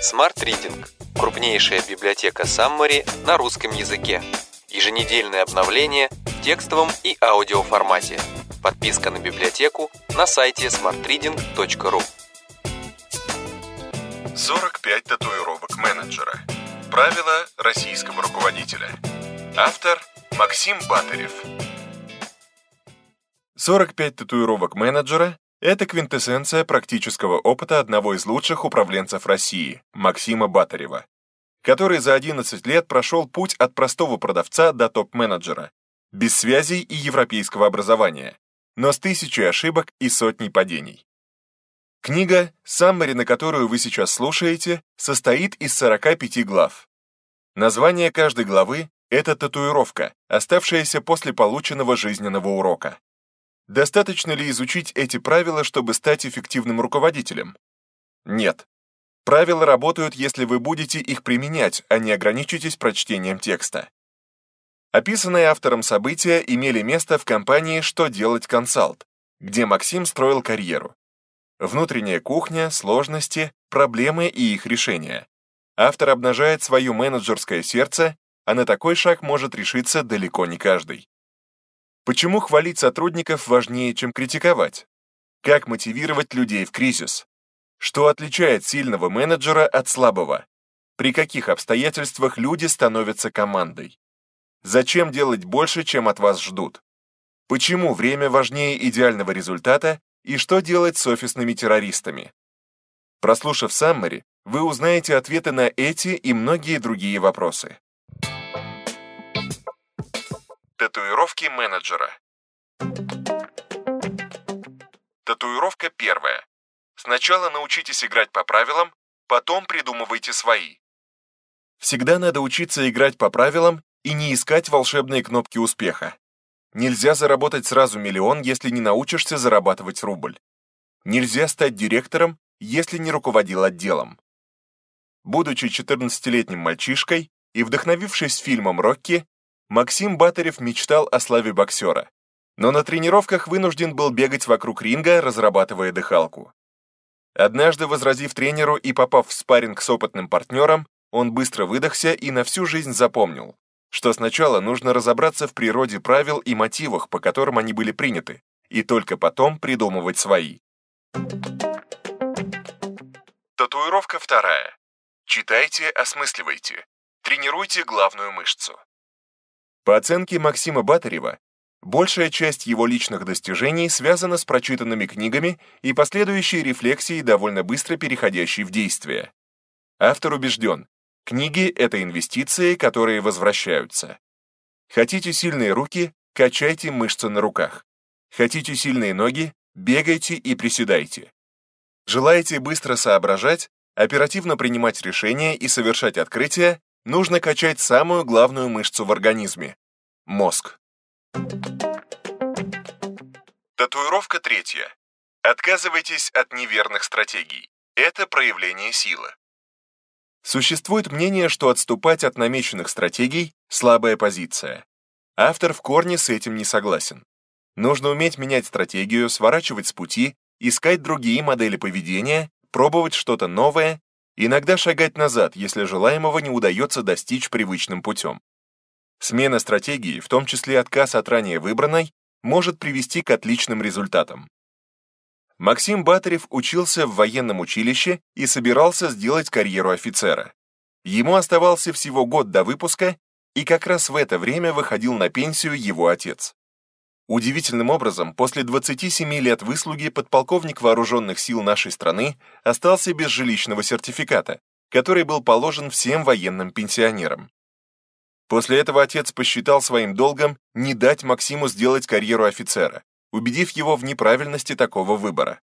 Smart Reading – крупнейшая библиотека Summary на русском языке. Еженедельное обновление в текстовом и аудиоформате. Подписка на библиотеку на сайте smartreading.ru 45 татуировок менеджера. Правила российского руководителя. Автор Максим Батарев. 45 татуировок менеджера – это квинтэссенция практического опыта одного из лучших управленцев России, Максима Батарева, который за 11 лет прошел путь от простого продавца до топ-менеджера, без связей и европейского образования, но с тысячей ошибок и сотней падений. Книга, саммари на которую вы сейчас слушаете, состоит из 45 глав. Название каждой главы – это татуировка, оставшаяся после полученного жизненного урока. Достаточно ли изучить эти правила, чтобы стать эффективным руководителем? Нет. Правила работают, если вы будете их применять, а не ограничитесь прочтением текста. Описанные автором события имели место в компании «Что делать консалт», где Максим строил карьеру. Внутренняя кухня, сложности, проблемы и их решения. Автор обнажает свое менеджерское сердце, а на такой шаг может решиться далеко не каждый. Почему хвалить сотрудников важнее, чем критиковать? Как мотивировать людей в кризис? Что отличает сильного менеджера от слабого? При каких обстоятельствах люди становятся командой? Зачем делать больше, чем от вас ждут? Почему время важнее идеального результата и что делать с офисными террористами? Прослушав саммари, вы узнаете ответы на эти и многие другие вопросы. Татуировки менеджера. Татуировка первая. Сначала научитесь играть по правилам, потом придумывайте свои. Всегда надо учиться играть по правилам и не искать волшебные кнопки успеха. Нельзя заработать сразу миллион, если не научишься зарабатывать рубль. Нельзя стать директором, если не руководил отделом. Будучи 14-летним мальчишкой и вдохновившись фильмом «Рокки», Максим Батарев мечтал о славе боксера, но на тренировках вынужден был бегать вокруг ринга, разрабатывая дыхалку. Однажды, возразив тренеру и попав в спарринг с опытным партнером, он быстро выдохся и на всю жизнь запомнил, что сначала нужно разобраться в природе правил и мотивах, по которым они были приняты, и только потом придумывать свои. Татуировка вторая. Читайте, осмысливайте. Тренируйте главную мышцу. По оценке Максима Батарева, большая часть его личных достижений связана с прочитанными книгами и последующей рефлексией, довольно быстро переходящей в действие. Автор убежден, книги — это инвестиции, которые возвращаются. Хотите сильные руки — качайте мышцы на руках. Хотите сильные ноги — бегайте и приседайте. Желаете быстро соображать, оперативно принимать решения и совершать открытия, нужно качать самую главную мышцу в организме – мозг. Татуировка третья. Отказывайтесь от неверных стратегий. Это проявление силы. Существует мнение, что отступать от намеченных стратегий – слабая позиция. Автор в корне с этим не согласен. Нужно уметь менять стратегию, сворачивать с пути, искать другие модели поведения, пробовать что-то новое Иногда шагать назад, если желаемого не удается достичь привычным путем. Смена стратегии, в том числе отказ от ранее выбранной, может привести к отличным результатам. Максим Батарев учился в военном училище и собирался сделать карьеру офицера. Ему оставался всего год до выпуска, и как раз в это время выходил на пенсию его отец. Удивительным образом, после 27 лет выслуги подполковник вооруженных сил нашей страны остался без жилищного сертификата, который был положен всем военным пенсионерам. После этого отец посчитал своим долгом не дать Максиму сделать карьеру офицера, убедив его в неправильности такого выбора.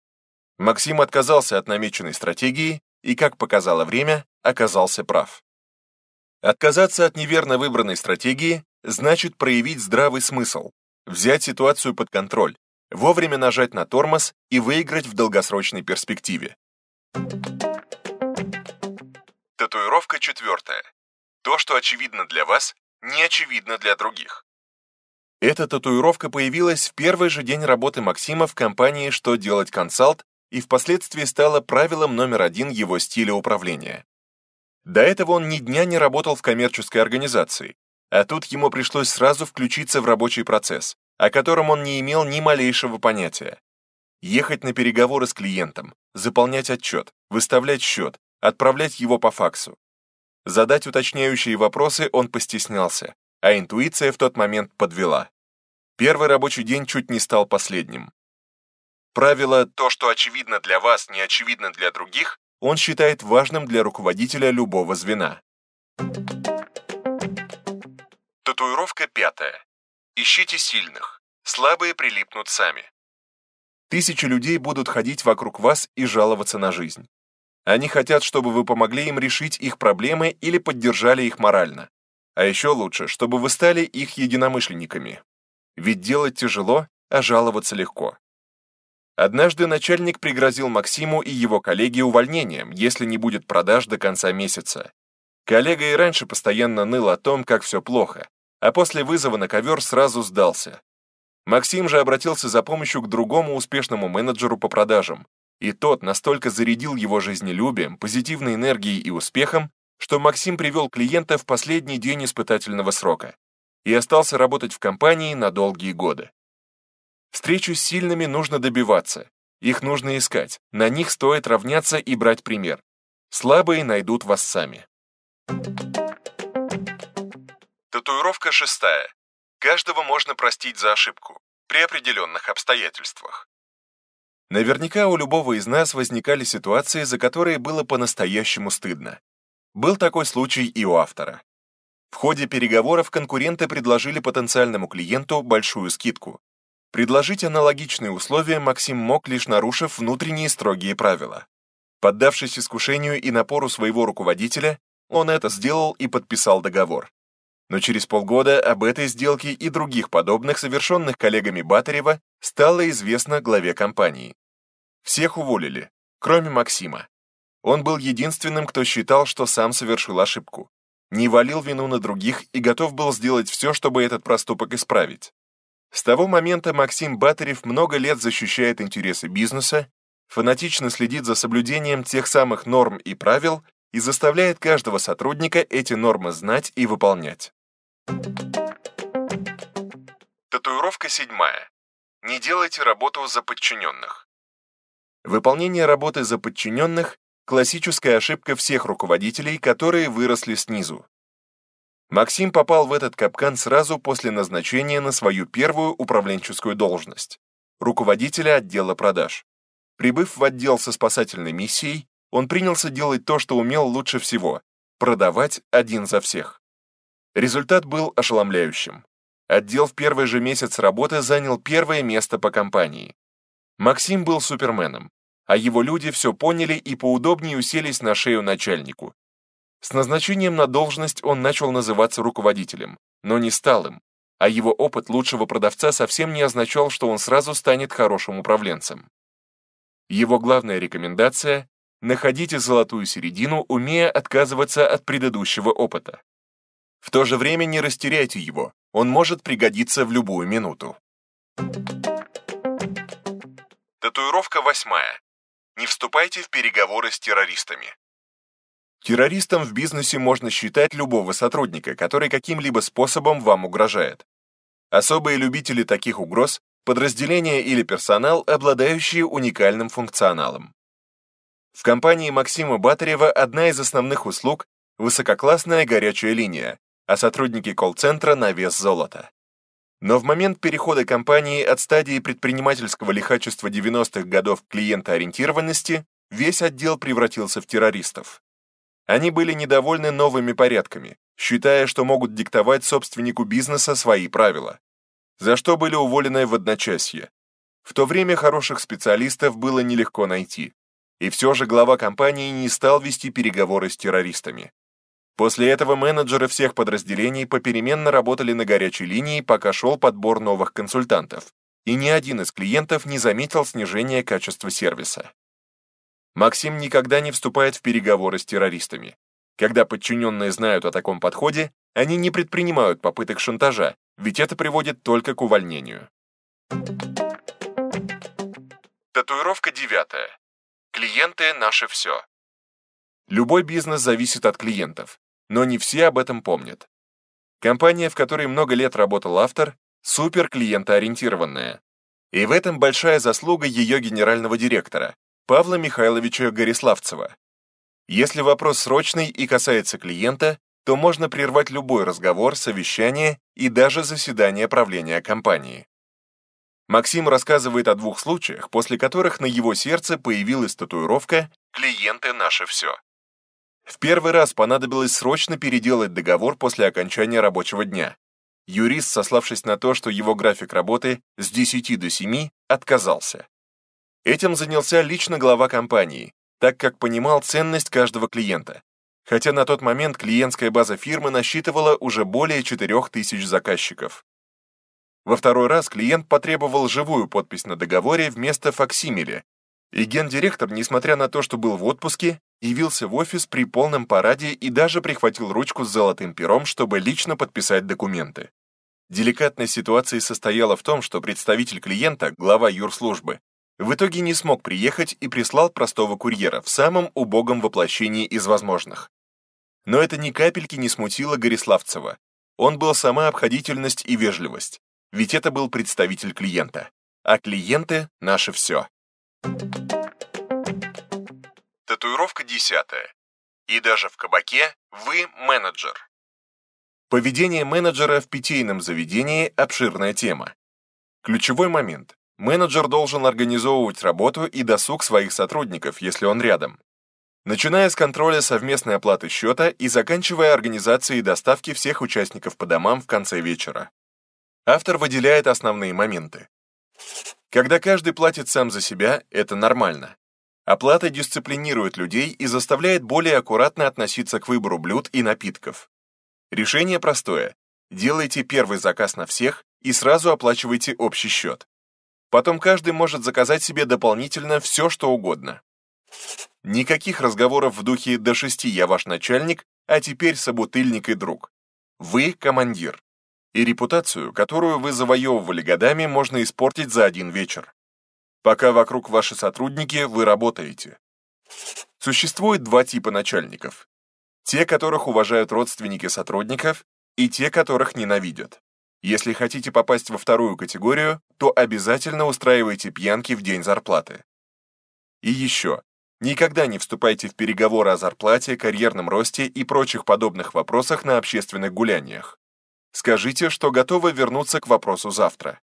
Максим отказался от намеченной стратегии и, как показало время, оказался прав. Отказаться от неверно выбранной стратегии значит проявить здравый смысл, взять ситуацию под контроль, вовремя нажать на тормоз и выиграть в долгосрочной перспективе. Татуировка четвертая. То, что очевидно для вас, не очевидно для других. Эта татуировка появилась в первый же день работы Максима в компании «Что делать консалт» и впоследствии стала правилом номер один его стиля управления. До этого он ни дня не работал в коммерческой организации, а тут ему пришлось сразу включиться в рабочий процесс, о котором он не имел ни малейшего понятия. Ехать на переговоры с клиентом, заполнять отчет, выставлять счет, отправлять его по факсу. Задать уточняющие вопросы он постеснялся, а интуиция в тот момент подвела. Первый рабочий день чуть не стал последним. Правило «то, что очевидно для вас, не очевидно для других» он считает важным для руководителя любого звена. Татуировка пятая. Ищите сильных. Слабые прилипнут сами. Тысячи людей будут ходить вокруг вас и жаловаться на жизнь. Они хотят, чтобы вы помогли им решить их проблемы или поддержали их морально. А еще лучше, чтобы вы стали их единомышленниками. Ведь делать тяжело, а жаловаться легко. Однажды начальник пригрозил Максиму и его коллеге увольнением, если не будет продаж до конца месяца. Коллега и раньше постоянно ныл о том, как все плохо, а после вызова на ковер сразу сдался. Максим же обратился за помощью к другому успешному менеджеру по продажам, и тот настолько зарядил его жизнелюбием, позитивной энергией и успехом, что Максим привел клиента в последний день испытательного срока и остался работать в компании на долгие годы. Встречу с сильными нужно добиваться, их нужно искать, на них стоит равняться и брать пример. Слабые найдут вас сами. Татуировка шестая. Каждого можно простить за ошибку, при определенных обстоятельствах. Наверняка у любого из нас возникали ситуации, за которые было по-настоящему стыдно. Был такой случай и у автора. В ходе переговоров конкуренты предложили потенциальному клиенту большую скидку. Предложить аналогичные условия Максим мог, лишь нарушив внутренние строгие правила. Поддавшись искушению и напору своего руководителя, он это сделал и подписал договор. Но через полгода об этой сделке и других подобных, совершенных коллегами Батарева, стало известно главе компании. Всех уволили, кроме Максима. Он был единственным, кто считал, что сам совершил ошибку. Не валил вину на других и готов был сделать все, чтобы этот проступок исправить. С того момента Максим Батарев много лет защищает интересы бизнеса, фанатично следит за соблюдением тех самых норм и правил и заставляет каждого сотрудника эти нормы знать и выполнять. Татуировка седьмая. Не делайте работу за подчиненных. Выполнение работы за подчиненных – классическая ошибка всех руководителей, которые выросли снизу. Максим попал в этот капкан сразу после назначения на свою первую управленческую должность – руководителя отдела продаж. Прибыв в отдел со спасательной миссией, он принялся делать то, что умел лучше всего – продавать один за всех. Результат был ошеломляющим. Отдел в первый же месяц работы занял первое место по компании. Максим был суперменом, а его люди все поняли и поудобнее уселись на шею начальнику. С назначением на должность он начал называться руководителем, но не стал им, а его опыт лучшего продавца совсем не означал, что он сразу станет хорошим управленцем. Его главная рекомендация – находите золотую середину, умея отказываться от предыдущего опыта. В то же время не растеряйте его, он может пригодиться в любую минуту. Татуировка восьмая. Не вступайте в переговоры с террористами. Террористом в бизнесе можно считать любого сотрудника, который каким-либо способом вам угрожает. Особые любители таких угроз – подразделения или персонал, обладающие уникальным функционалом. В компании Максима Батарева одна из основных услуг – высококлассная горячая линия, а сотрудники колл-центра на вес золота. Но в момент перехода компании от стадии предпринимательского лихачества 90-х годов к клиентоориентированности весь отдел превратился в террористов. Они были недовольны новыми порядками, считая, что могут диктовать собственнику бизнеса свои правила, за что были уволены в одночасье. В то время хороших специалистов было нелегко найти, и все же глава компании не стал вести переговоры с террористами. После этого менеджеры всех подразделений попеременно работали на горячей линии, пока шел подбор новых консультантов, и ни один из клиентов не заметил снижения качества сервиса. Максим никогда не вступает в переговоры с террористами. Когда подчиненные знают о таком подходе, они не предпринимают попыток шантажа, ведь это приводит только к увольнению. Татуировка девятая. Клиенты — наше все. Любой бизнес зависит от клиентов, но не все об этом помнят. Компания, в которой много лет работал автор, супер клиентоориентированная. И в этом большая заслуга ее генерального директора, Павла Михайловича Гориславцева. Если вопрос срочный и касается клиента, то можно прервать любой разговор, совещание и даже заседание правления компании. Максим рассказывает о двух случаях, после которых на его сердце появилась татуировка «Клиенты – наше все». В первый раз понадобилось срочно переделать договор после окончания рабочего дня. Юрист, сославшись на то, что его график работы с 10 до 7, отказался. Этим занялся лично глава компании, так как понимал ценность каждого клиента. Хотя на тот момент клиентская база фирмы насчитывала уже более 4000 заказчиков. Во второй раз клиент потребовал живую подпись на договоре вместо факсимиле, и гендиректор, несмотря на то, что был в отпуске, явился в офис при полном параде и даже прихватил ручку с золотым пером, чтобы лично подписать документы. Деликатность ситуации состояла в том, что представитель клиента, глава юрслужбы, в итоге не смог приехать и прислал простого курьера в самом убогом воплощении из возможных. Но это ни капельки не смутило Гориславцева. Он был сама обходительность и вежливость, ведь это был представитель клиента. А клиенты — наше все. Татуировка десятая. И даже в кабаке вы менеджер. Поведение менеджера в питейном заведении – обширная тема. Ключевой момент. Менеджер должен организовывать работу и досуг своих сотрудников, если он рядом. Начиная с контроля совместной оплаты счета и заканчивая организацией доставки всех участников по домам в конце вечера. Автор выделяет основные моменты. Когда каждый платит сам за себя, это нормально. Оплата дисциплинирует людей и заставляет более аккуратно относиться к выбору блюд и напитков. Решение простое. Делайте первый заказ на всех и сразу оплачивайте общий счет. Потом каждый может заказать себе дополнительно все, что угодно. Никаких разговоров в духе «до шести я ваш начальник», а теперь собутыльник и друг. Вы командир и репутацию, которую вы завоевывали годами, можно испортить за один вечер. Пока вокруг ваши сотрудники, вы работаете. Существует два типа начальников. Те, которых уважают родственники сотрудников, и те, которых ненавидят. Если хотите попасть во вторую категорию, то обязательно устраивайте пьянки в день зарплаты. И еще, никогда не вступайте в переговоры о зарплате, карьерном росте и прочих подобных вопросах на общественных гуляниях. Скажите, что готовы вернуться к вопросу завтра.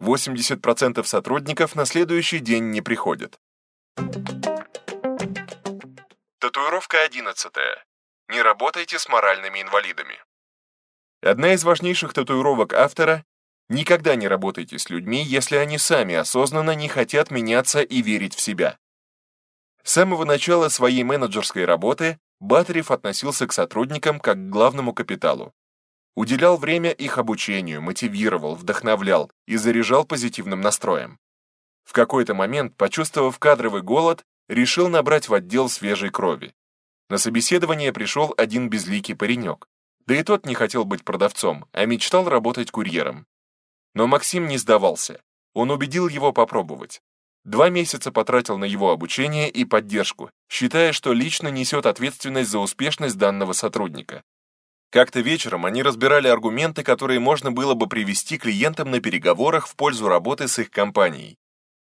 80% сотрудников на следующий день не приходят. Татуировка 11. Не работайте с моральными инвалидами. Одна из важнейших татуировок автора – никогда не работайте с людьми, если они сами осознанно не хотят меняться и верить в себя. С самого начала своей менеджерской работы Батарев относился к сотрудникам как к главному капиталу. Уделял время их обучению, мотивировал, вдохновлял и заряжал позитивным настроем. В какой-то момент, почувствовав кадровый голод, решил набрать в отдел свежей крови. На собеседование пришел один безликий паренек. Да и тот не хотел быть продавцом, а мечтал работать курьером. Но Максим не сдавался. Он убедил его попробовать. Два месяца потратил на его обучение и поддержку, считая, что лично несет ответственность за успешность данного сотрудника. Как-то вечером они разбирали аргументы, которые можно было бы привести клиентам на переговорах в пользу работы с их компанией.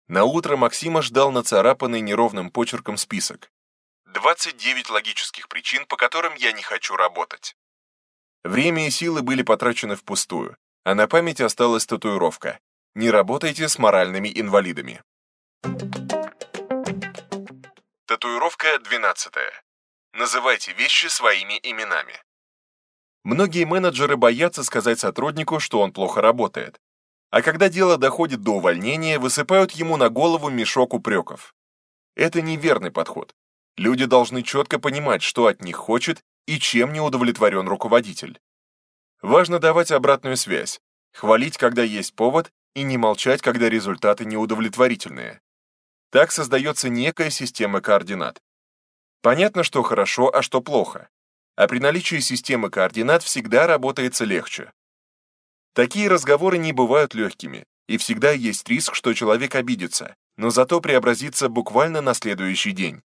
На утро Максима ждал нацарапанный неровным почерком список. 29 логических причин, по которым я не хочу работать. Время и силы были потрачены впустую, а на памяти осталась татуировка. Не работайте с моральными инвалидами. Татуировка 12. Называйте вещи своими именами. Многие менеджеры боятся сказать сотруднику, что он плохо работает. А когда дело доходит до увольнения, высыпают ему на голову мешок упреков. Это неверный подход. Люди должны четко понимать, что от них хочет и чем не удовлетворен руководитель. Важно давать обратную связь, хвалить, когда есть повод, и не молчать, когда результаты неудовлетворительные. Так создается некая система координат. Понятно, что хорошо, а что плохо а при наличии системы координат всегда работается легче. Такие разговоры не бывают легкими, и всегда есть риск, что человек обидится, но зато преобразится буквально на следующий день.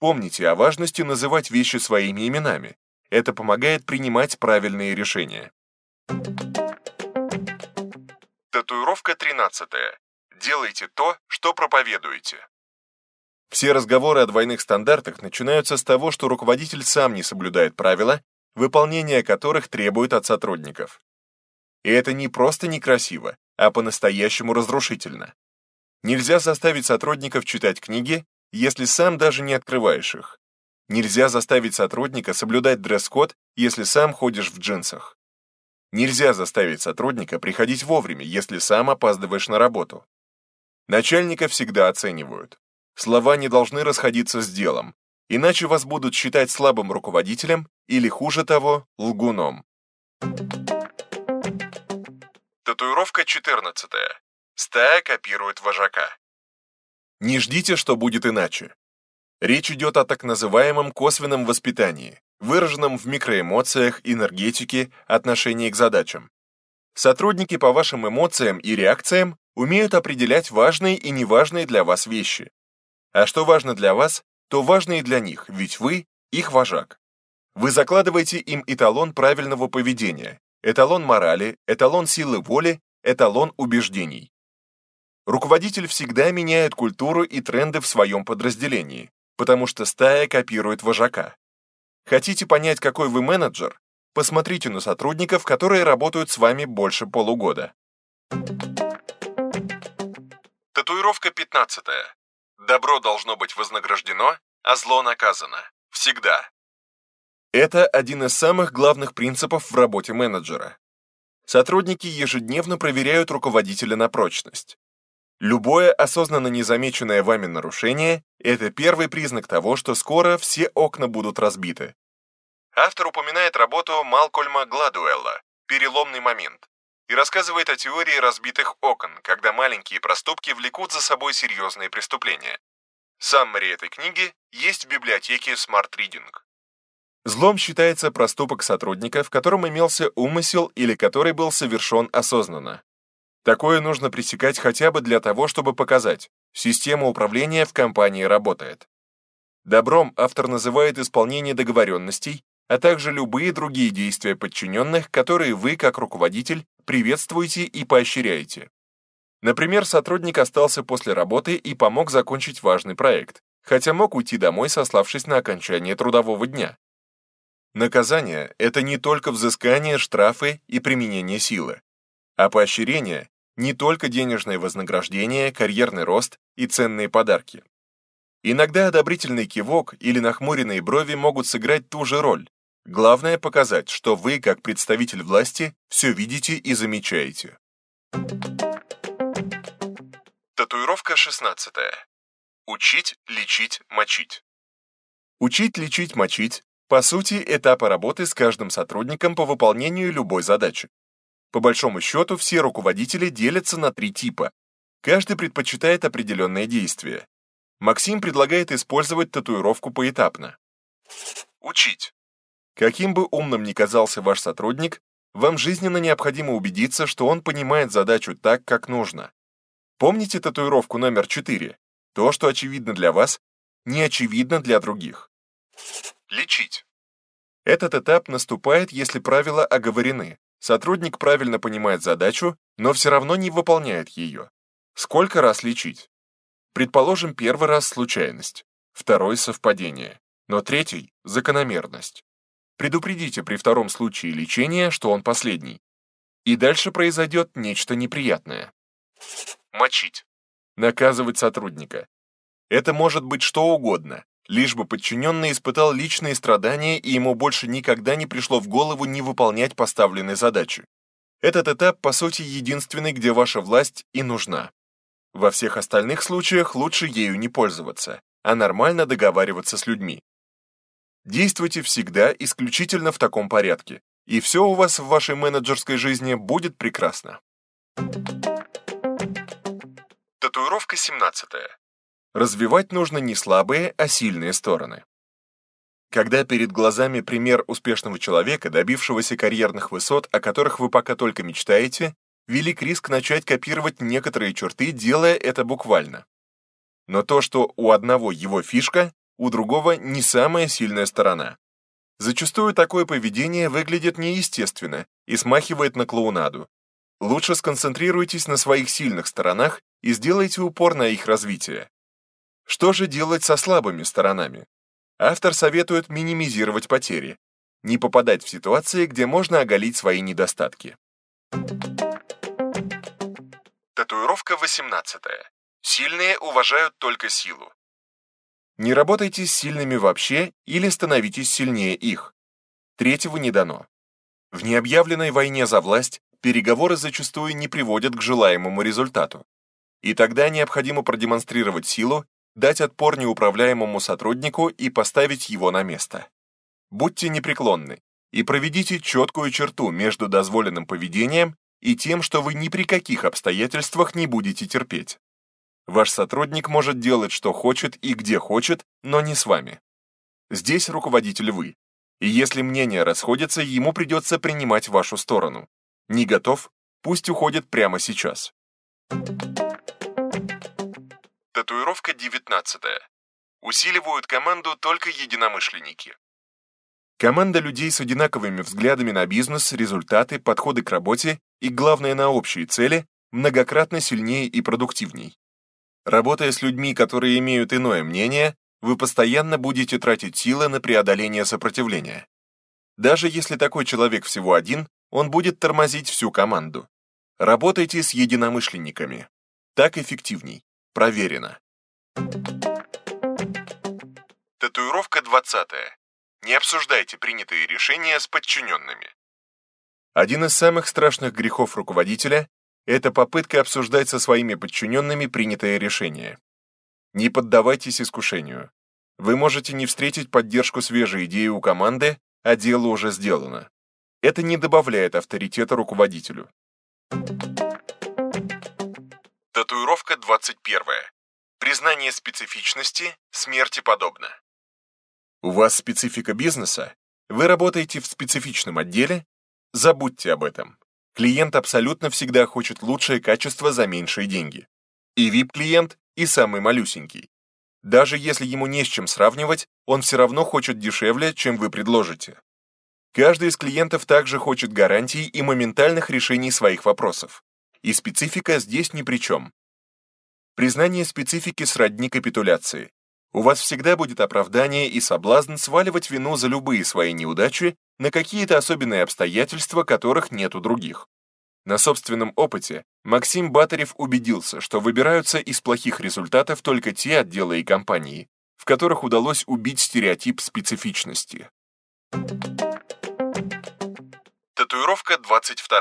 Помните о важности называть вещи своими именами. Это помогает принимать правильные решения. Татуировка 13. Делайте то, что проповедуете. Все разговоры о двойных стандартах начинаются с того, что руководитель сам не соблюдает правила, выполнение которых требует от сотрудников. И это не просто некрасиво, а по-настоящему разрушительно. Нельзя заставить сотрудников читать книги, если сам даже не открываешь их. Нельзя заставить сотрудника соблюдать дресс-код, если сам ходишь в джинсах. Нельзя заставить сотрудника приходить вовремя, если сам опаздываешь на работу. Начальника всегда оценивают. Слова не должны расходиться с делом, иначе вас будут считать слабым руководителем или, хуже того, лгуном. Татуировка 14. Стая копирует вожака. Не ждите, что будет иначе. Речь идет о так называемом косвенном воспитании, выраженном в микроэмоциях, энергетике, отношении к задачам. Сотрудники по вашим эмоциям и реакциям умеют определять важные и неважные для вас вещи. А что важно для вас, то важно и для них, ведь вы – их вожак. Вы закладываете им эталон правильного поведения, эталон морали, эталон силы воли, эталон убеждений. Руководитель всегда меняет культуру и тренды в своем подразделении, потому что стая копирует вожака. Хотите понять, какой вы менеджер? Посмотрите на сотрудников, которые работают с вами больше полугода. Татуировка 15. Добро должно быть вознаграждено, а зло наказано. Всегда. Это один из самых главных принципов в работе менеджера. Сотрудники ежедневно проверяют руководителя на прочность. Любое осознанно незамеченное вами нарушение – это первый признак того, что скоро все окна будут разбиты. Автор упоминает работу Малкольма Гладуэлла «Переломный момент» и рассказывает о теории разбитых окон, когда маленькие проступки влекут за собой серьезные преступления. Саммари этой книги есть в библиотеке Smart Reading. Злом считается проступок сотрудника, в котором имелся умысел или который был совершен осознанно. Такое нужно пресекать хотя бы для того, чтобы показать, система управления в компании работает. Добром автор называет исполнение договоренностей, а также любые другие действия подчиненных, которые вы, как руководитель, приветствуете и поощряете. Например, сотрудник остался после работы и помог закончить важный проект, хотя мог уйти домой, сославшись на окончание трудового дня. Наказание – это не только взыскание, штрафы и применение силы, а поощрение не только денежное вознаграждение, карьерный рост и ценные подарки. Иногда одобрительный кивок или нахмуренные брови могут сыграть ту же роль. Главное показать, что вы, как представитель власти, все видите и замечаете. Татуировка 16. Учить, лечить, мочить. Учить, лечить, мочить – по сути, этапы работы с каждым сотрудником по выполнению любой задачи. По большому счету, все руководители делятся на три типа. Каждый предпочитает определенные действия. Максим предлагает использовать татуировку поэтапно. Учить. Каким бы умным ни казался ваш сотрудник, вам жизненно необходимо убедиться, что он понимает задачу так, как нужно. Помните татуировку номер 4? То, что очевидно для вас, не очевидно для других. Лечить. Этот этап наступает, если правила оговорены. Сотрудник правильно понимает задачу, но все равно не выполняет ее. Сколько раз лечить? Предположим, первый раз случайность, второй совпадение, но третий – закономерность. Предупредите при втором случае лечения, что он последний. И дальше произойдет нечто неприятное. Мочить. Наказывать сотрудника. Это может быть что угодно, лишь бы подчиненный испытал личные страдания и ему больше никогда не пришло в голову не выполнять поставленные задачи. Этот этап, по сути, единственный, где ваша власть и нужна. Во всех остальных случаях лучше ею не пользоваться, а нормально договариваться с людьми. Действуйте всегда исключительно в таком порядке, и все у вас в вашей менеджерской жизни будет прекрасно. Татуировка 17. Развивать нужно не слабые, а сильные стороны. Когда перед глазами пример успешного человека, добившегося карьерных высот, о которых вы пока только мечтаете, велик риск начать копировать некоторые черты, делая это буквально. Но то, что у одного его фишка, у другого не самая сильная сторона. Зачастую такое поведение выглядит неестественно и смахивает на клоунаду. Лучше сконцентрируйтесь на своих сильных сторонах и сделайте упор на их развитие. Что же делать со слабыми сторонами? Автор советует минимизировать потери, не попадать в ситуации, где можно оголить свои недостатки. Татуировка 18. Сильные уважают только силу. Не работайте с сильными вообще или становитесь сильнее их. Третьего не дано. В необъявленной войне за власть переговоры зачастую не приводят к желаемому результату. И тогда необходимо продемонстрировать силу, дать отпор неуправляемому сотруднику и поставить его на место. Будьте непреклонны и проведите четкую черту между дозволенным поведением и тем, что вы ни при каких обстоятельствах не будете терпеть. Ваш сотрудник может делать, что хочет и где хочет, но не с вами. Здесь руководитель вы. И если мнения расходятся, ему придется принимать вашу сторону. Не готов? Пусть уходит прямо сейчас. Татуировка 19. Усиливают команду только единомышленники. Команда людей с одинаковыми взглядами на бизнес, результаты, подходы к работе и, главное, на общие цели многократно сильнее и продуктивней. Работая с людьми, которые имеют иное мнение, вы постоянно будете тратить силы на преодоление сопротивления. Даже если такой человек всего один, он будет тормозить всю команду. Работайте с единомышленниками. Так эффективней. Проверено. Татуировка 20. Не обсуждайте принятые решения с подчиненными. Один из самых страшных грехов руководителя это попытка обсуждать со своими подчиненными принятое решение. Не поддавайтесь искушению. Вы можете не встретить поддержку свежей идеи у команды, а дело уже сделано. Это не добавляет авторитета руководителю. Татуировка 21. Признание специфичности смерти подобно. У вас специфика бизнеса? Вы работаете в специфичном отделе? Забудьте об этом. Клиент абсолютно всегда хочет лучшее качество за меньшие деньги. И VIP-клиент, и самый малюсенький. Даже если ему не с чем сравнивать, он все равно хочет дешевле, чем вы предложите. Каждый из клиентов также хочет гарантий и моментальных решений своих вопросов. И специфика здесь ни при чем. Признание специфики сродни капитуляции. У вас всегда будет оправдание и соблазн сваливать вину за любые свои неудачи на какие-то особенные обстоятельства, которых нет у других. На собственном опыте Максим Батарев убедился, что выбираются из плохих результатов только те отделы и компании, в которых удалось убить стереотип специфичности. Татуировка 22.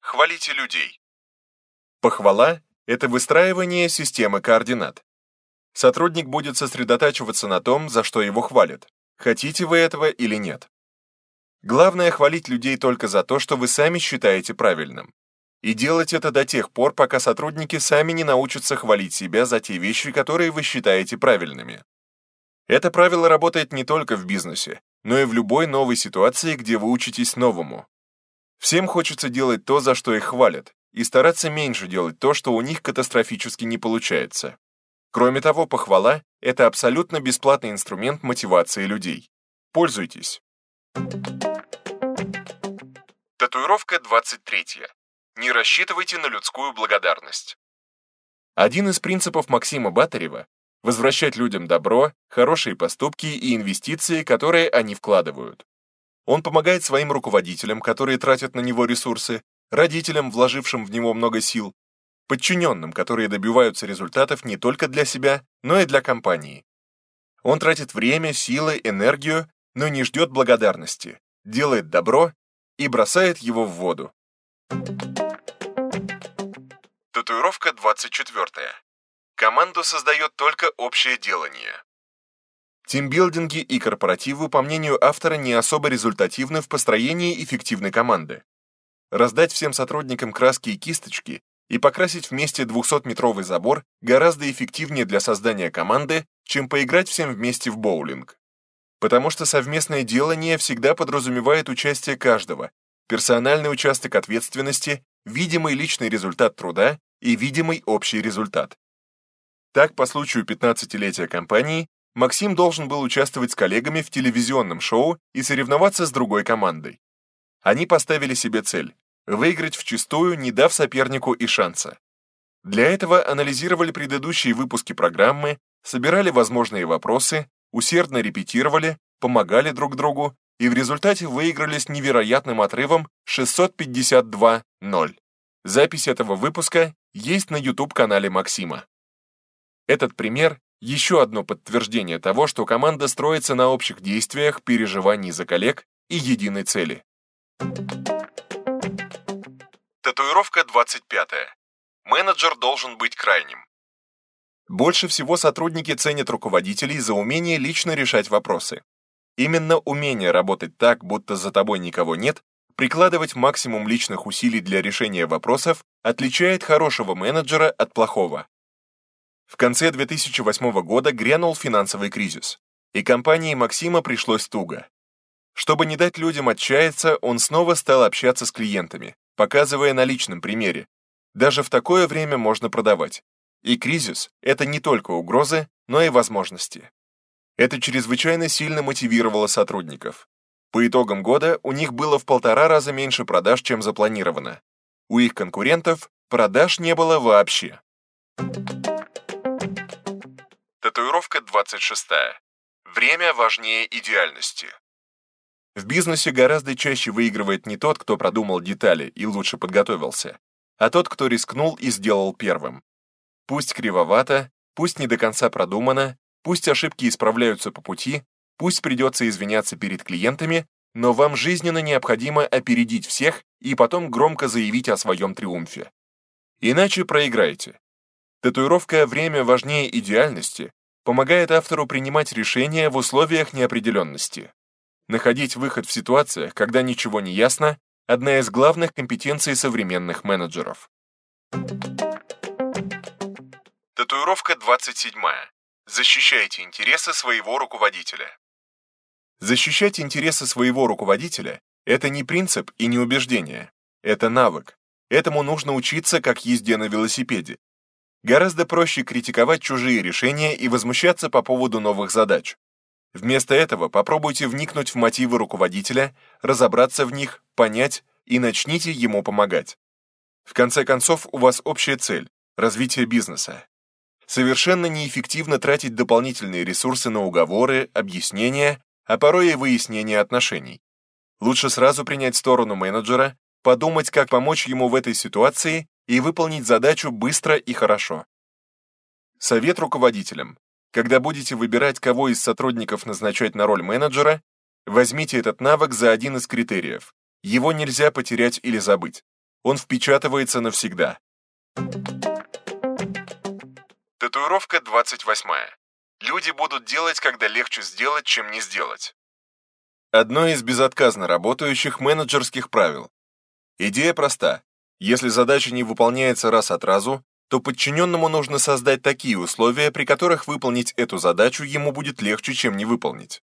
Хвалите людей. Похвала – это выстраивание системы координат. Сотрудник будет сосредотачиваться на том, за что его хвалят, хотите вы этого или нет. Главное хвалить людей только за то, что вы сами считаете правильным. И делать это до тех пор, пока сотрудники сами не научатся хвалить себя за те вещи, которые вы считаете правильными. Это правило работает не только в бизнесе, но и в любой новой ситуации, где вы учитесь новому. Всем хочется делать то, за что их хвалят, и стараться меньше делать то, что у них катастрофически не получается. Кроме того, похвала — это абсолютно бесплатный инструмент мотивации людей. Пользуйтесь. Татуировка 23. Не рассчитывайте на людскую благодарность. Один из принципов Максима Батарева – возвращать людям добро, хорошие поступки и инвестиции, которые они вкладывают. Он помогает своим руководителям, которые тратят на него ресурсы, родителям, вложившим в него много сил, подчиненным, которые добиваются результатов не только для себя, но и для компании. Он тратит время, силы, энергию, но не ждет благодарности, делает добро и бросает его в воду. Татуировка 24. Команду создает только общее делание. Тимбилдинги и корпоративы, по мнению автора, не особо результативны в построении эффективной команды. Раздать всем сотрудникам краски и кисточки и покрасить вместе 200-метровый забор гораздо эффективнее для создания команды, чем поиграть всем вместе в боулинг. Потому что совместное делание всегда подразумевает участие каждого, персональный участок ответственности, видимый личный результат труда и видимый общий результат. Так, по случаю 15-летия компании, Максим должен был участвовать с коллегами в телевизионном шоу и соревноваться с другой командой. Они поставили себе цель – выиграть вчистую, не дав сопернику и шанса. Для этого анализировали предыдущие выпуски программы, собирали возможные вопросы, усердно репетировали, помогали друг другу и в результате выиграли с невероятным отрывом 652-0. Запись этого выпуска есть на YouTube-канале Максима. Этот пример – еще одно подтверждение того, что команда строится на общих действиях, переживании за коллег и единой цели. Татуировка 25. Менеджер должен быть крайним. Больше всего сотрудники ценят руководителей за умение лично решать вопросы. Именно умение работать так, будто за тобой никого нет, прикладывать максимум личных усилий для решения вопросов, отличает хорошего менеджера от плохого. В конце 2008 года грянул финансовый кризис, и компании Максима пришлось туго. Чтобы не дать людям отчаяться, он снова стал общаться с клиентами, показывая на личном примере. Даже в такое время можно продавать. И кризис – это не только угрозы, но и возможности. Это чрезвычайно сильно мотивировало сотрудников. По итогам года у них было в полтора раза меньше продаж, чем запланировано. У их конкурентов продаж не было вообще. Татуировка 26. Время важнее идеальности. В бизнесе гораздо чаще выигрывает не тот, кто продумал детали и лучше подготовился, а тот, кто рискнул и сделал первым. Пусть кривовато, пусть не до конца продумано, Пусть ошибки исправляются по пути, пусть придется извиняться перед клиентами, но вам жизненно необходимо опередить всех и потом громко заявить о своем триумфе. Иначе проиграете. Татуировка «Время важнее идеальности» помогает автору принимать решения в условиях неопределенности. Находить выход в ситуациях, когда ничего не ясно, одна из главных компетенций современных менеджеров. Татуировка 27. Защищайте интересы своего руководителя. Защищать интересы своего руководителя – это не принцип и не убеждение. Это навык. Этому нужно учиться, как езде на велосипеде. Гораздо проще критиковать чужие решения и возмущаться по поводу новых задач. Вместо этого попробуйте вникнуть в мотивы руководителя, разобраться в них, понять и начните ему помогать. В конце концов, у вас общая цель – развитие бизнеса. Совершенно неэффективно тратить дополнительные ресурсы на уговоры, объяснения, а порой и выяснение отношений. Лучше сразу принять сторону менеджера, подумать, как помочь ему в этой ситуации и выполнить задачу быстро и хорошо. Совет руководителям. Когда будете выбирать, кого из сотрудников назначать на роль менеджера, возьмите этот навык за один из критериев. Его нельзя потерять или забыть. Он впечатывается навсегда. Татуировка 28. Люди будут делать, когда легче сделать, чем не сделать. Одно из безотказно работающих менеджерских правил. Идея проста. Если задача не выполняется раз от разу, то подчиненному нужно создать такие условия, при которых выполнить эту задачу ему будет легче, чем не выполнить.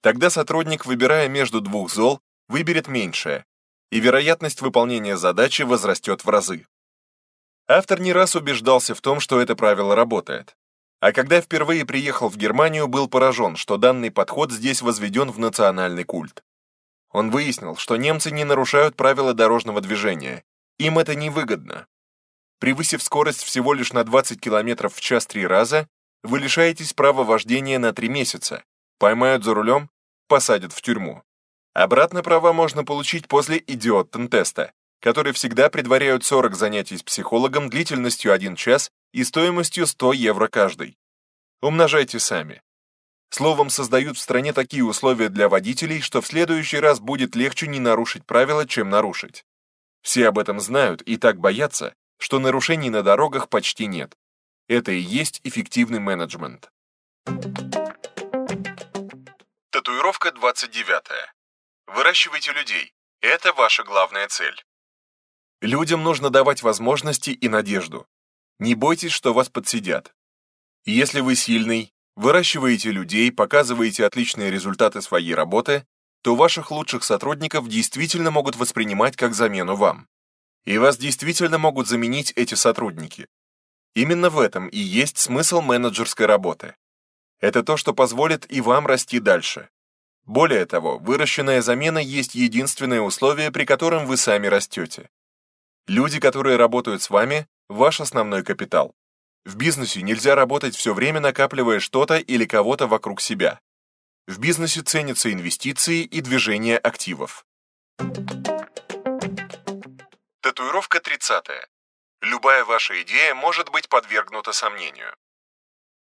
Тогда сотрудник, выбирая между двух зол, выберет меньшее, и вероятность выполнения задачи возрастет в разы. Автор не раз убеждался в том, что это правило работает. А когда впервые приехал в Германию, был поражен, что данный подход здесь возведен в национальный культ. Он выяснил, что немцы не нарушают правила дорожного движения. Им это невыгодно. Превысив скорость всего лишь на 20 км в час три раза, вы лишаетесь права вождения на три месяца, поймают за рулем, посадят в тюрьму. Обратно права можно получить после идиоттен-теста, которые всегда предваряют 40 занятий с психологом длительностью 1 час и стоимостью 100 евро каждый. Умножайте сами. Словом, создают в стране такие условия для водителей, что в следующий раз будет легче не нарушить правила, чем нарушить. Все об этом знают и так боятся, что нарушений на дорогах почти нет. Это и есть эффективный менеджмент. Татуировка 29. Выращивайте людей. Это ваша главная цель. Людям нужно давать возможности и надежду. Не бойтесь, что вас подсидят. Если вы сильный, выращиваете людей, показываете отличные результаты своей работы, то ваших лучших сотрудников действительно могут воспринимать как замену вам. И вас действительно могут заменить эти сотрудники. Именно в этом и есть смысл менеджерской работы. Это то, что позволит и вам расти дальше. Более того, выращенная замена есть единственное условие, при котором вы сами растете. Люди, которые работают с вами, ваш основной капитал. В бизнесе нельзя работать все время, накапливая что-то или кого-то вокруг себя. В бизнесе ценятся инвестиции и движение активов. Татуировка 30. Любая ваша идея может быть подвергнута сомнению.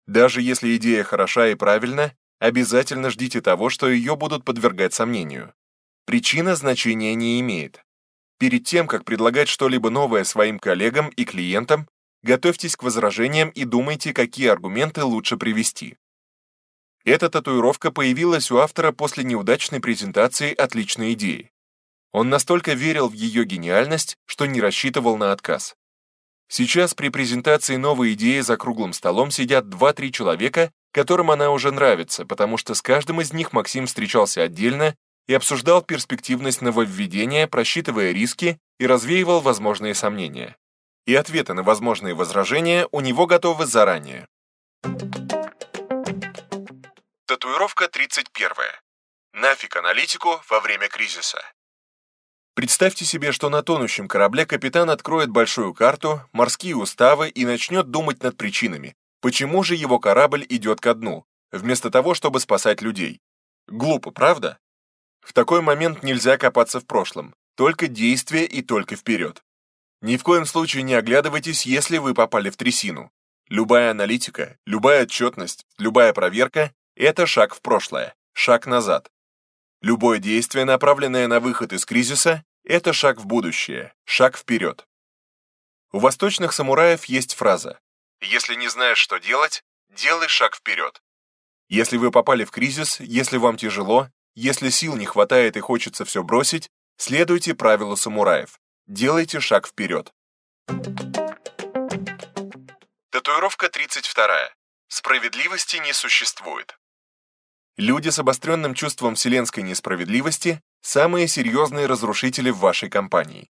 Даже если идея хороша и правильна, обязательно ждите того, что ее будут подвергать сомнению. Причина значения не имеет. Перед тем, как предлагать что-либо новое своим коллегам и клиентам, готовьтесь к возражениям и думайте, какие аргументы лучше привести. Эта татуировка появилась у автора после неудачной презентации отличной идеи. Он настолько верил в ее гениальность, что не рассчитывал на отказ. Сейчас при презентации новой идеи за круглым столом сидят 2-3 человека, которым она уже нравится, потому что с каждым из них Максим встречался отдельно и обсуждал перспективность нововведения, просчитывая риски и развеивал возможные сомнения. И ответы на возможные возражения у него готовы заранее. Татуировка 31. Нафиг аналитику во время кризиса. Представьте себе, что на тонущем корабле капитан откроет большую карту, морские уставы и начнет думать над причинами, почему же его корабль идет ко дну, вместо того, чтобы спасать людей. Глупо, правда? В такой момент нельзя копаться в прошлом, только действие и только вперед. Ни в коем случае не оглядывайтесь, если вы попали в трясину. Любая аналитика, любая отчетность, любая проверка – это шаг в прошлое, шаг назад. Любое действие, направленное на выход из кризиса, это шаг в будущее, шаг вперед. У восточных самураев есть фраза «Если не знаешь, что делать, делай шаг вперед». Если вы попали в кризис, если вам тяжело, если сил не хватает и хочется все бросить, следуйте правилу самураев. Делайте шаг вперед. Татуировка 32. Справедливости не существует. Люди с обостренным чувством вселенской несправедливости – самые серьезные разрушители в вашей компании.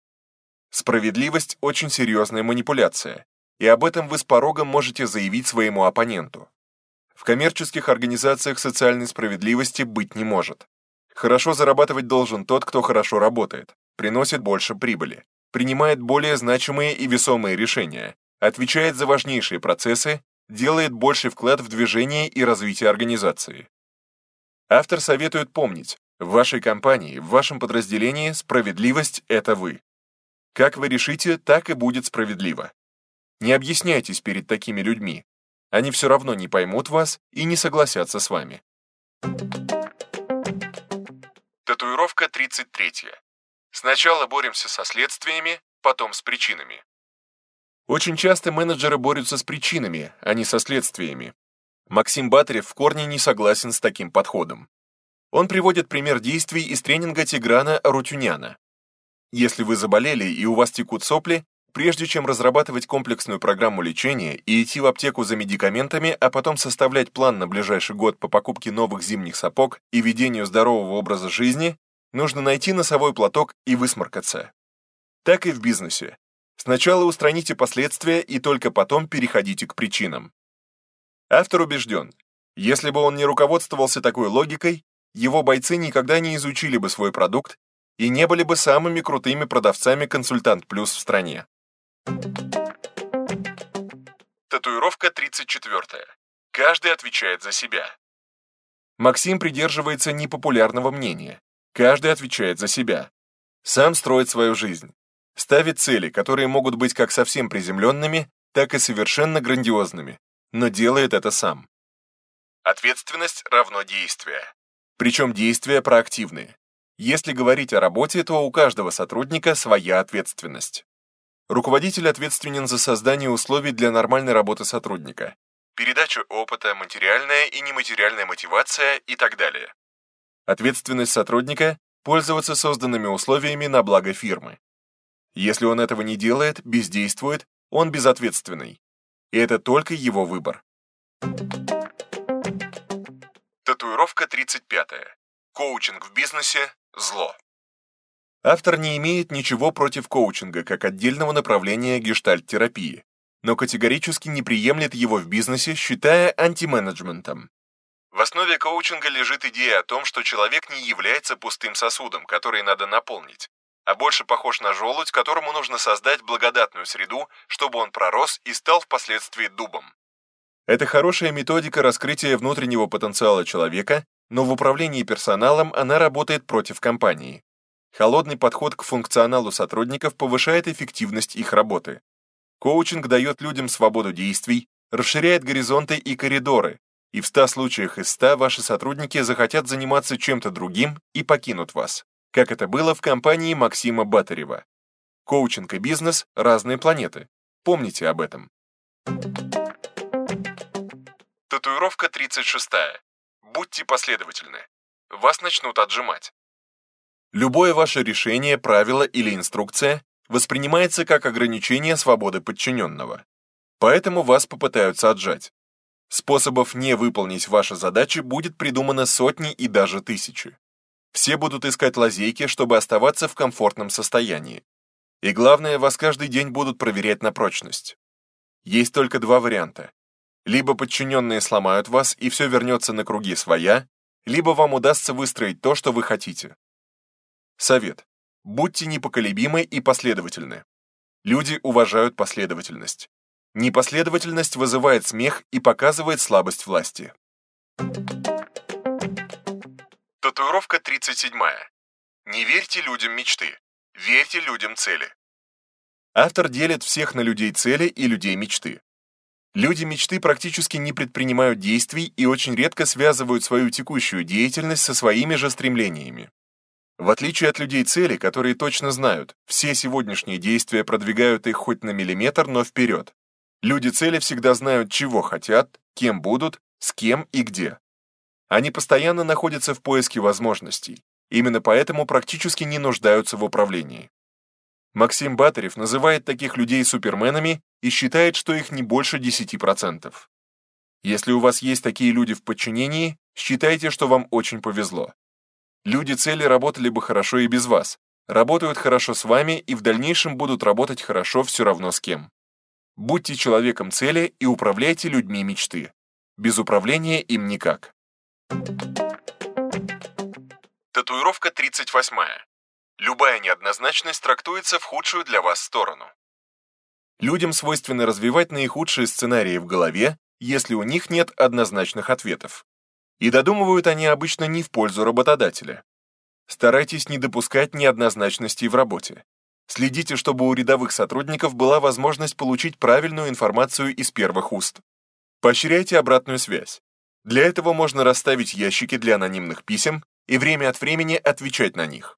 Справедливость – очень серьезная манипуляция, и об этом вы с порогом можете заявить своему оппоненту. В коммерческих организациях социальной справедливости быть не может. Хорошо зарабатывать должен тот, кто хорошо работает, приносит больше прибыли, принимает более значимые и весомые решения, отвечает за важнейшие процессы, делает больший вклад в движение и развитие организации. Автор советует помнить, в вашей компании, в вашем подразделении справедливость – это вы. Как вы решите, так и будет справедливо. Не объясняйтесь перед такими людьми. Они все равно не поймут вас и не согласятся с вами. Татуировка 33. Сначала боремся со следствиями, потом с причинами. Очень часто менеджеры борются с причинами, а не со следствиями. Максим Батарев в корне не согласен с таким подходом. Он приводит пример действий из тренинга Тиграна Рутюняна. Если вы заболели и у вас текут сопли, прежде чем разрабатывать комплексную программу лечения и идти в аптеку за медикаментами, а потом составлять план на ближайший год по покупке новых зимних сапог и ведению здорового образа жизни, нужно найти носовой платок и высморкаться. Так и в бизнесе. Сначала устраните последствия и только потом переходите к причинам. Автор убежден, если бы он не руководствовался такой логикой, его бойцы никогда не изучили бы свой продукт и не были бы самыми крутыми продавцами «Консультант Плюс» в стране. Татуировка 34. Каждый отвечает за себя. Максим придерживается непопулярного мнения. Каждый отвечает за себя. Сам строит свою жизнь. Ставит цели, которые могут быть как совсем приземленными, так и совершенно грандиозными, но делает это сам. Ответственность равно действие. Причем действия проактивные. Если говорить о работе, то у каждого сотрудника своя ответственность. Руководитель ответственен за создание условий для нормальной работы сотрудника, передачу опыта, материальная и нематериальная мотивация и так далее. Ответственность сотрудника – пользоваться созданными условиями на благо фирмы. Если он этого не делает, бездействует, он безответственный. И это только его выбор. Татуировка 35. Коучинг в бизнесе – зло. Автор не имеет ничего против коучинга как отдельного направления гештальт-терапии, но категорически не приемлет его в бизнесе, считая антименеджментом. В основе коучинга лежит идея о том, что человек не является пустым сосудом, который надо наполнить, а больше похож на желудь, которому нужно создать благодатную среду, чтобы он пророс и стал впоследствии дубом. Это хорошая методика раскрытия внутреннего потенциала человека, но в управлении персоналом она работает против компании. Холодный подход к функционалу сотрудников повышает эффективность их работы. Коучинг дает людям свободу действий, расширяет горизонты и коридоры, и в 100 случаях из 100 ваши сотрудники захотят заниматься чем-то другим и покинут вас, как это было в компании Максима Батарева. Коучинг и бизнес – разные планеты. Помните об этом. Татуировка 36. Будьте последовательны. Вас начнут отжимать. Любое ваше решение, правило или инструкция воспринимается как ограничение свободы подчиненного. Поэтому вас попытаются отжать. Способов не выполнить ваши задачи будет придумано сотни и даже тысячи. Все будут искать лазейки, чтобы оставаться в комфортном состоянии. И главное, вас каждый день будут проверять на прочность. Есть только два варианта. Либо подчиненные сломают вас, и все вернется на круги своя, либо вам удастся выстроить то, что вы хотите. Совет. Будьте непоколебимы и последовательны. Люди уважают последовательность. Непоследовательность вызывает смех и показывает слабость власти. Татуировка 37. Не верьте людям мечты. Верьте людям цели. Автор делит всех на людей цели и людей мечты. Люди мечты практически не предпринимают действий и очень редко связывают свою текущую деятельность со своими же стремлениями. В отличие от людей цели, которые точно знают, все сегодняшние действия продвигают их хоть на миллиметр, но вперед. Люди цели всегда знают, чего хотят, кем будут, с кем и где. Они постоянно находятся в поиске возможностей. Именно поэтому практически не нуждаются в управлении. Максим Батарев называет таких людей суперменами и считает, что их не больше 10%. Если у вас есть такие люди в подчинении, считайте, что вам очень повезло. Люди цели работали бы хорошо и без вас, работают хорошо с вами и в дальнейшем будут работать хорошо все равно с кем. Будьте человеком цели и управляйте людьми мечты. Без управления им никак. Татуировка 38. Любая неоднозначность трактуется в худшую для вас сторону. Людям свойственно развивать наихудшие сценарии в голове, если у них нет однозначных ответов. И додумывают они обычно не в пользу работодателя. Старайтесь не допускать неоднозначностей в работе. Следите, чтобы у рядовых сотрудников была возможность получить правильную информацию из первых уст. Поощряйте обратную связь. Для этого можно расставить ящики для анонимных писем и время от времени отвечать на них.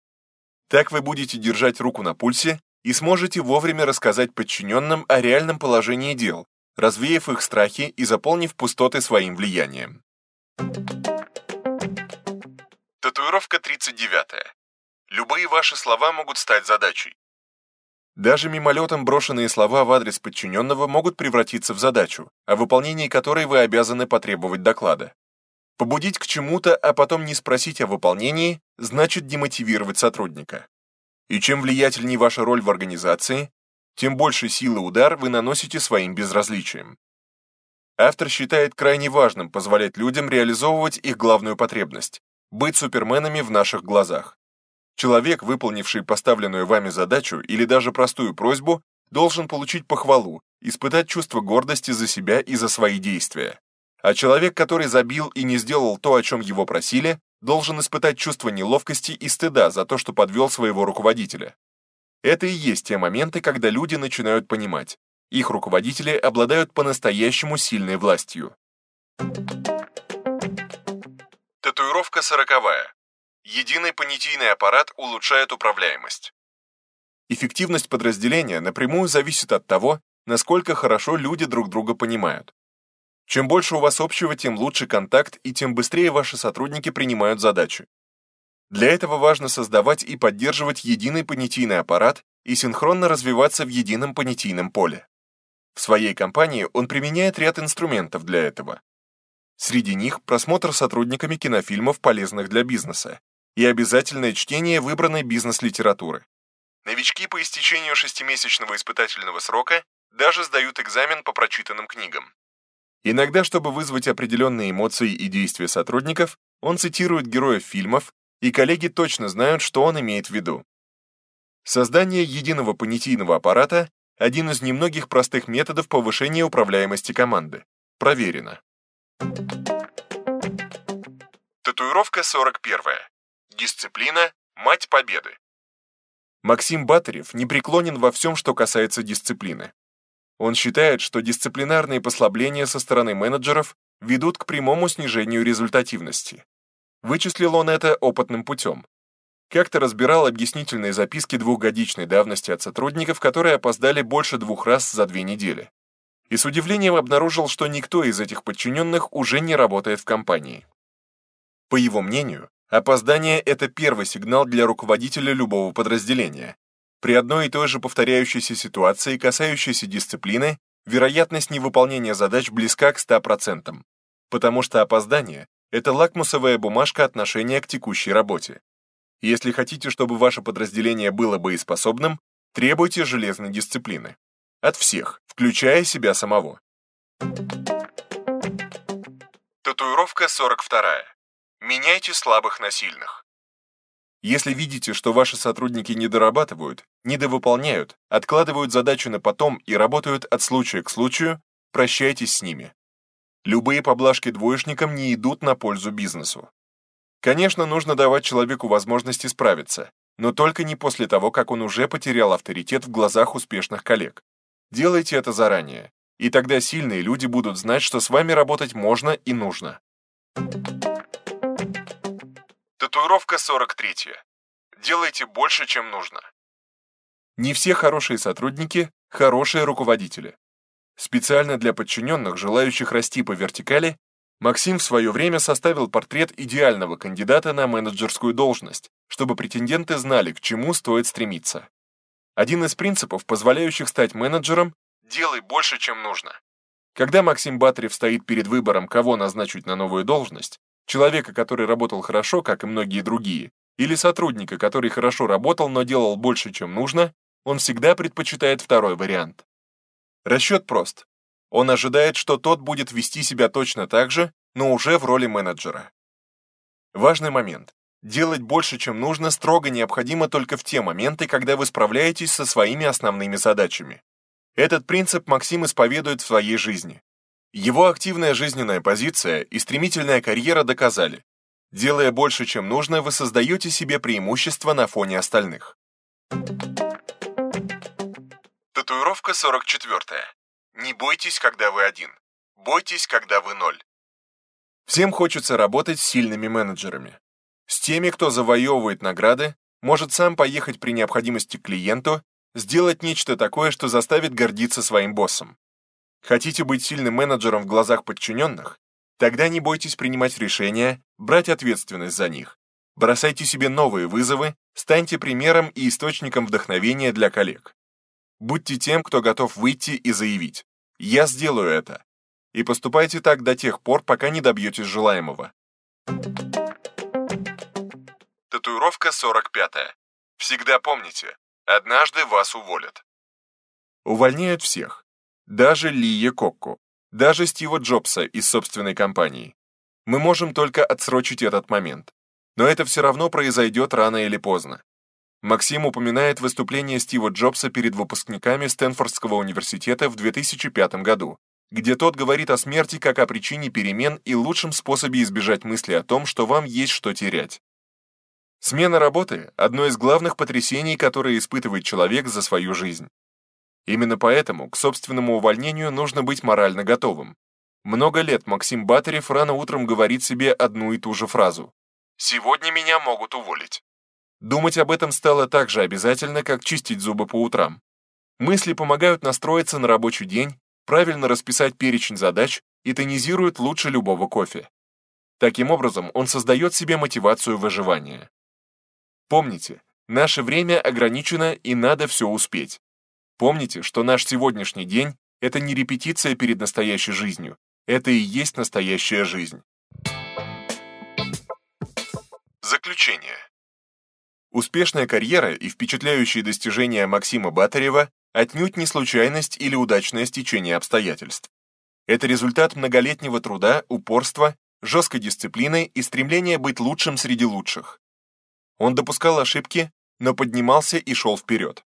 Так вы будете держать руку на пульсе и сможете вовремя рассказать подчиненным о реальном положении дел, развеяв их страхи и заполнив пустоты своим влиянием. Татуировка 39. Любые ваши слова могут стать задачей. Даже мимолетом брошенные слова в адрес подчиненного могут превратиться в задачу, о выполнении которой вы обязаны потребовать доклада. Побудить к чему-то, а потом не спросить о выполнении, значит демотивировать сотрудника. И чем влиятельнее ваша роль в организации, тем больше силы удар вы наносите своим безразличием. Автор считает крайне важным позволять людям реализовывать их главную потребность – быть суперменами в наших глазах. Человек, выполнивший поставленную вами задачу или даже простую просьбу, должен получить похвалу, испытать чувство гордости за себя и за свои действия. А человек, который забил и не сделал то, о чем его просили, должен испытать чувство неловкости и стыда за то, что подвел своего руководителя. Это и есть те моменты, когда люди начинают понимать, их руководители обладают по-настоящему сильной властью. Татуировка сороковая. Единый понятийный аппарат улучшает управляемость. Эффективность подразделения напрямую зависит от того, насколько хорошо люди друг друга понимают. Чем больше у вас общего, тем лучше контакт и тем быстрее ваши сотрудники принимают задачи. Для этого важно создавать и поддерживать единый понятийный аппарат и синхронно развиваться в едином понятийном поле. В своей компании он применяет ряд инструментов для этого. Среди них просмотр сотрудниками кинофильмов, полезных для бизнеса, и обязательное чтение выбранной бизнес-литературы. Новички по истечению шестимесячного испытательного срока даже сдают экзамен по прочитанным книгам. Иногда, чтобы вызвать определенные эмоции и действия сотрудников, он цитирует героев фильмов, и коллеги точно знают, что он имеет в виду. Создание единого понятийного аппарата – один из немногих простых методов повышения управляемости команды. Проверено. Татуировка 41. Дисциплина – мать победы. Максим Батарев непреклонен во всем, что касается дисциплины. Он считает, что дисциплинарные послабления со стороны менеджеров ведут к прямому снижению результативности. Вычислил он это опытным путем. Как-то разбирал объяснительные записки двухгодичной давности от сотрудников, которые опоздали больше двух раз за две недели. И с удивлением обнаружил, что никто из этих подчиненных уже не работает в компании. По его мнению, Опоздание – это первый сигнал для руководителя любого подразделения. При одной и той же повторяющейся ситуации, касающейся дисциплины, вероятность невыполнения задач близка к 100%, потому что опоздание – это лакмусовая бумажка отношения к текущей работе. Если хотите, чтобы ваше подразделение было боеспособным, требуйте железной дисциплины. От всех, включая себя самого. Татуировка 42. Меняйте слабых на сильных. Если видите, что ваши сотрудники не дорабатывают, недовыполняют, откладывают задачу на потом и работают от случая к случаю, прощайтесь с ними. Любые поблажки двоечникам не идут на пользу бизнесу. Конечно, нужно давать человеку возможность исправиться, но только не после того, как он уже потерял авторитет в глазах успешных коллег. Делайте это заранее, и тогда сильные люди будут знать, что с вами работать можно и нужно. Татуировка 43. Делайте больше, чем нужно. Не все хорошие сотрудники – хорошие руководители. Специально для подчиненных, желающих расти по вертикали, Максим в свое время составил портрет идеального кандидата на менеджерскую должность, чтобы претенденты знали, к чему стоит стремиться. Один из принципов, позволяющих стать менеджером – делай больше, чем нужно. Когда Максим Батарев стоит перед выбором, кого назначить на новую должность, Человека, который работал хорошо, как и многие другие, или сотрудника, который хорошо работал, но делал больше, чем нужно, он всегда предпочитает второй вариант. Расчет прост. Он ожидает, что тот будет вести себя точно так же, но уже в роли менеджера. Важный момент. Делать больше, чем нужно, строго необходимо только в те моменты, когда вы справляетесь со своими основными задачами. Этот принцип Максим исповедует в своей жизни. Его активная жизненная позиция и стремительная карьера доказали, делая больше, чем нужно, вы создаете себе преимущество на фоне остальных. Татуировка 44. Не бойтесь, когда вы один. Бойтесь, когда вы ноль. Всем хочется работать с сильными менеджерами. С теми, кто завоевывает награды, может сам поехать при необходимости к клиенту, сделать нечто такое, что заставит гордиться своим боссом. Хотите быть сильным менеджером в глазах подчиненных? Тогда не бойтесь принимать решения, брать ответственность за них. Бросайте себе новые вызовы, станьте примером и источником вдохновения для коллег. Будьте тем, кто готов выйти и заявить «Я сделаю это». И поступайте так до тех пор, пока не добьетесь желаемого. Татуировка 45. Всегда помните, однажды вас уволят. Увольняют всех. Даже Лие Кокку, даже Стива Джобса из собственной компании. Мы можем только отсрочить этот момент. Но это все равно произойдет рано или поздно. Максим упоминает выступление Стива Джобса перед выпускниками Стэнфордского университета в 2005 году, где тот говорит о смерти как о причине перемен и лучшем способе избежать мысли о том, что вам есть что терять. Смена работы – одно из главных потрясений, которые испытывает человек за свою жизнь. Именно поэтому к собственному увольнению нужно быть морально готовым. Много лет Максим Батарев рано утром говорит себе одну и ту же фразу. «Сегодня меня могут уволить». Думать об этом стало так же обязательно, как чистить зубы по утрам. Мысли помогают настроиться на рабочий день, правильно расписать перечень задач и тонизируют лучше любого кофе. Таким образом, он создает себе мотивацию выживания. Помните, наше время ограничено и надо все успеть. Помните, что наш сегодняшний день — это не репетиция перед настоящей жизнью, это и есть настоящая жизнь. Заключение. Успешная карьера и впечатляющие достижения Максима Батарева отнюдь не случайность или удачное стечение обстоятельств. Это результат многолетнего труда, упорства, жесткой дисциплины и стремления быть лучшим среди лучших. Он допускал ошибки, но поднимался и шел вперед.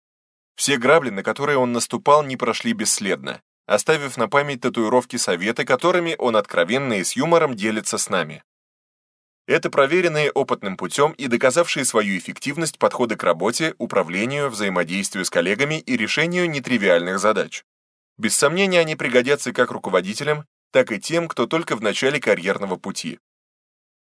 Все грабли, на которые он наступал, не прошли бесследно, оставив на память татуировки советы, которыми он откровенно и с юмором делится с нами. Это проверенные опытным путем и доказавшие свою эффективность подходы к работе, управлению, взаимодействию с коллегами и решению нетривиальных задач. Без сомнения, они пригодятся как руководителям, так и тем, кто только в начале карьерного пути.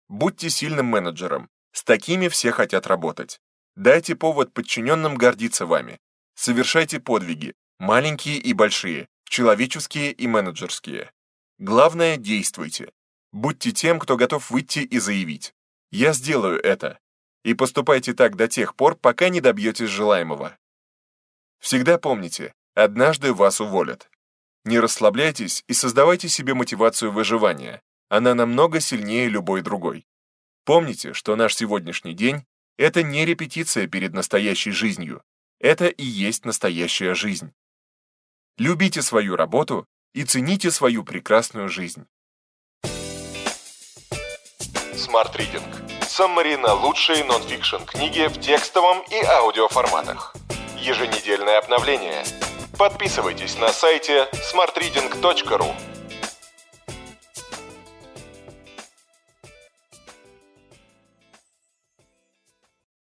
Будьте сильным менеджером. С такими все хотят работать. Дайте повод подчиненным гордиться вами. Совершайте подвиги, маленькие и большие, человеческие и менеджерские. Главное, действуйте. Будьте тем, кто готов выйти и заявить. Я сделаю это. И поступайте так до тех пор, пока не добьетесь желаемого. Всегда помните, однажды вас уволят. Не расслабляйтесь и создавайте себе мотивацию выживания. Она намного сильнее любой другой. Помните, что наш сегодняшний день — это не репетиция перед настоящей жизнью. Это и есть настоящая жизнь. Любите свою работу и цените свою прекрасную жизнь. Smart Reading. Саммари на лучшие нонфикшн книги в текстовом и аудиоформатах. Еженедельное обновление. Подписывайтесь на сайте smartreading.ru.